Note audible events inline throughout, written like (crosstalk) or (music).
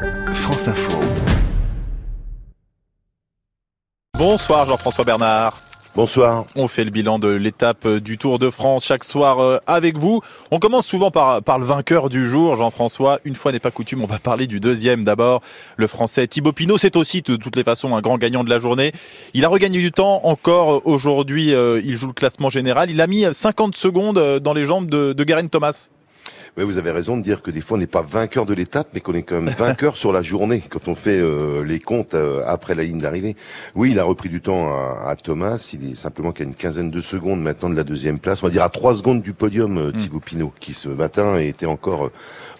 France Info. Bonsoir Jean-François Bernard. Bonsoir. On fait le bilan de l'étape du Tour de France chaque soir euh, avec vous. On commence souvent par, par le vainqueur du jour, Jean-François. Une fois n'est pas coutume, on va parler du deuxième d'abord. Le français Thibaut Pinot, c'est aussi de toutes les façons un grand gagnant de la journée. Il a regagné du temps encore aujourd'hui. Euh, il joue le classement général. Il a mis 50 secondes euh, dans les jambes de, de Garen Thomas. Oui, vous avez raison de dire que des fois on n'est pas vainqueur de l'étape, mais qu'on est quand même (laughs) vainqueur sur la journée quand on fait euh, les comptes euh, après la ligne d'arrivée. Oui, il a repris du temps à, à Thomas. Il est simplement qu'à une quinzaine de secondes maintenant de la deuxième place. On va dire à trois secondes du podium, euh, Thibaut Pinot, qui ce matin était encore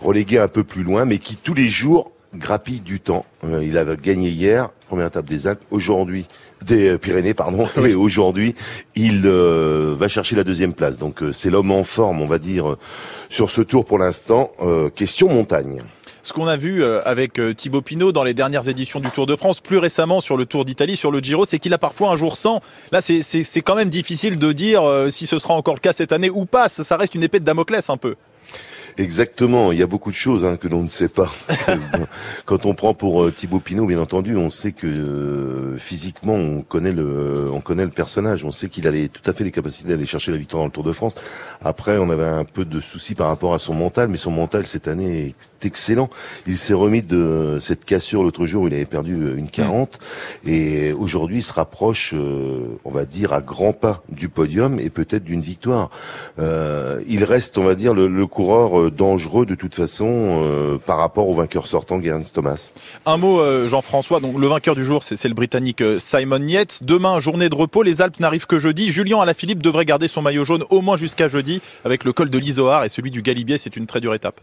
relégué un peu plus loin, mais qui tous les jours grappille du temps. Euh, il avait gagné hier, première étape des Alpes. Aujourd'hui, des euh, Pyrénées, pardon. Et aujourd'hui, il euh, va chercher la deuxième place. Donc euh, c'est l'homme en forme, on va dire, sur ce tour pour l'instant. Question montagne. Ce qu'on a vu avec Thibaut Pinot dans les dernières éditions du Tour de France, plus récemment sur le Tour d'Italie, sur le Giro, c'est qu'il a parfois un jour sans. Là, c'est- quand même difficile de dire si ce sera encore le cas cette année ou pas. Ça reste une épée de Damoclès un peu. Exactement, il y a beaucoup de choses hein, que l'on ne sait pas. (laughs) Quand on prend pour euh, Thibaut Pinot, bien entendu, on sait que euh, physiquement, on connaît le, on connaît le personnage. On sait qu'il a les- tout à fait les capacités d'aller chercher la victoire dans le Tour de France. Après, on avait un peu de soucis par rapport à son mental, mais son mental cette année est excellent. Il s'est remis de cette cassure l'autre jour où il avait perdu euh, une 40, et aujourd'hui, il se rapproche, euh, on va dire, à grands pas du podium et peut-être d'une victoire. Euh, il reste, on va dire, le, le coureur euh, dangereux de toute façon euh, par rapport au vainqueur sortant, Geraint Thomas. Un mot, euh, Jean-François. Donc le vainqueur du jour, c'est le Britannique Simon Yates. Demain, journée de repos. Les Alpes n'arrivent que jeudi. Julien Alaphilippe devrait garder son maillot jaune au moins jusqu'à jeudi, avec le col de l'Isoard et celui du Galibier. C'est une très dure étape.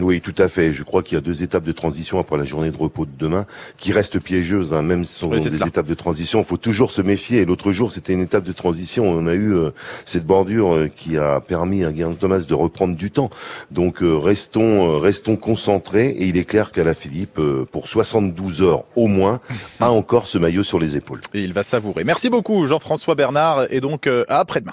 Oui, tout à fait. Je crois qu'il y a deux étapes de transition après la journée de repos de demain, qui restent piégeuses, hein, même si ce sont Oui, des cela. étapes de transition. Il faut toujours se méfier. Et L'autre jour, c'était une étape de transition. On a eu euh, cette bordure euh, qui a permis à Geraint Thomas de reprendre du temps. Donc euh, restons, euh, restons concentrés. Et il est clair qu'à la Philippe, euh, pour 72 heures au moins, (laughs) a encore ce maillot sur les épaules. Et il va savourer. Merci beaucoup, Jean-François Bernard. Et donc, euh, à après-demain.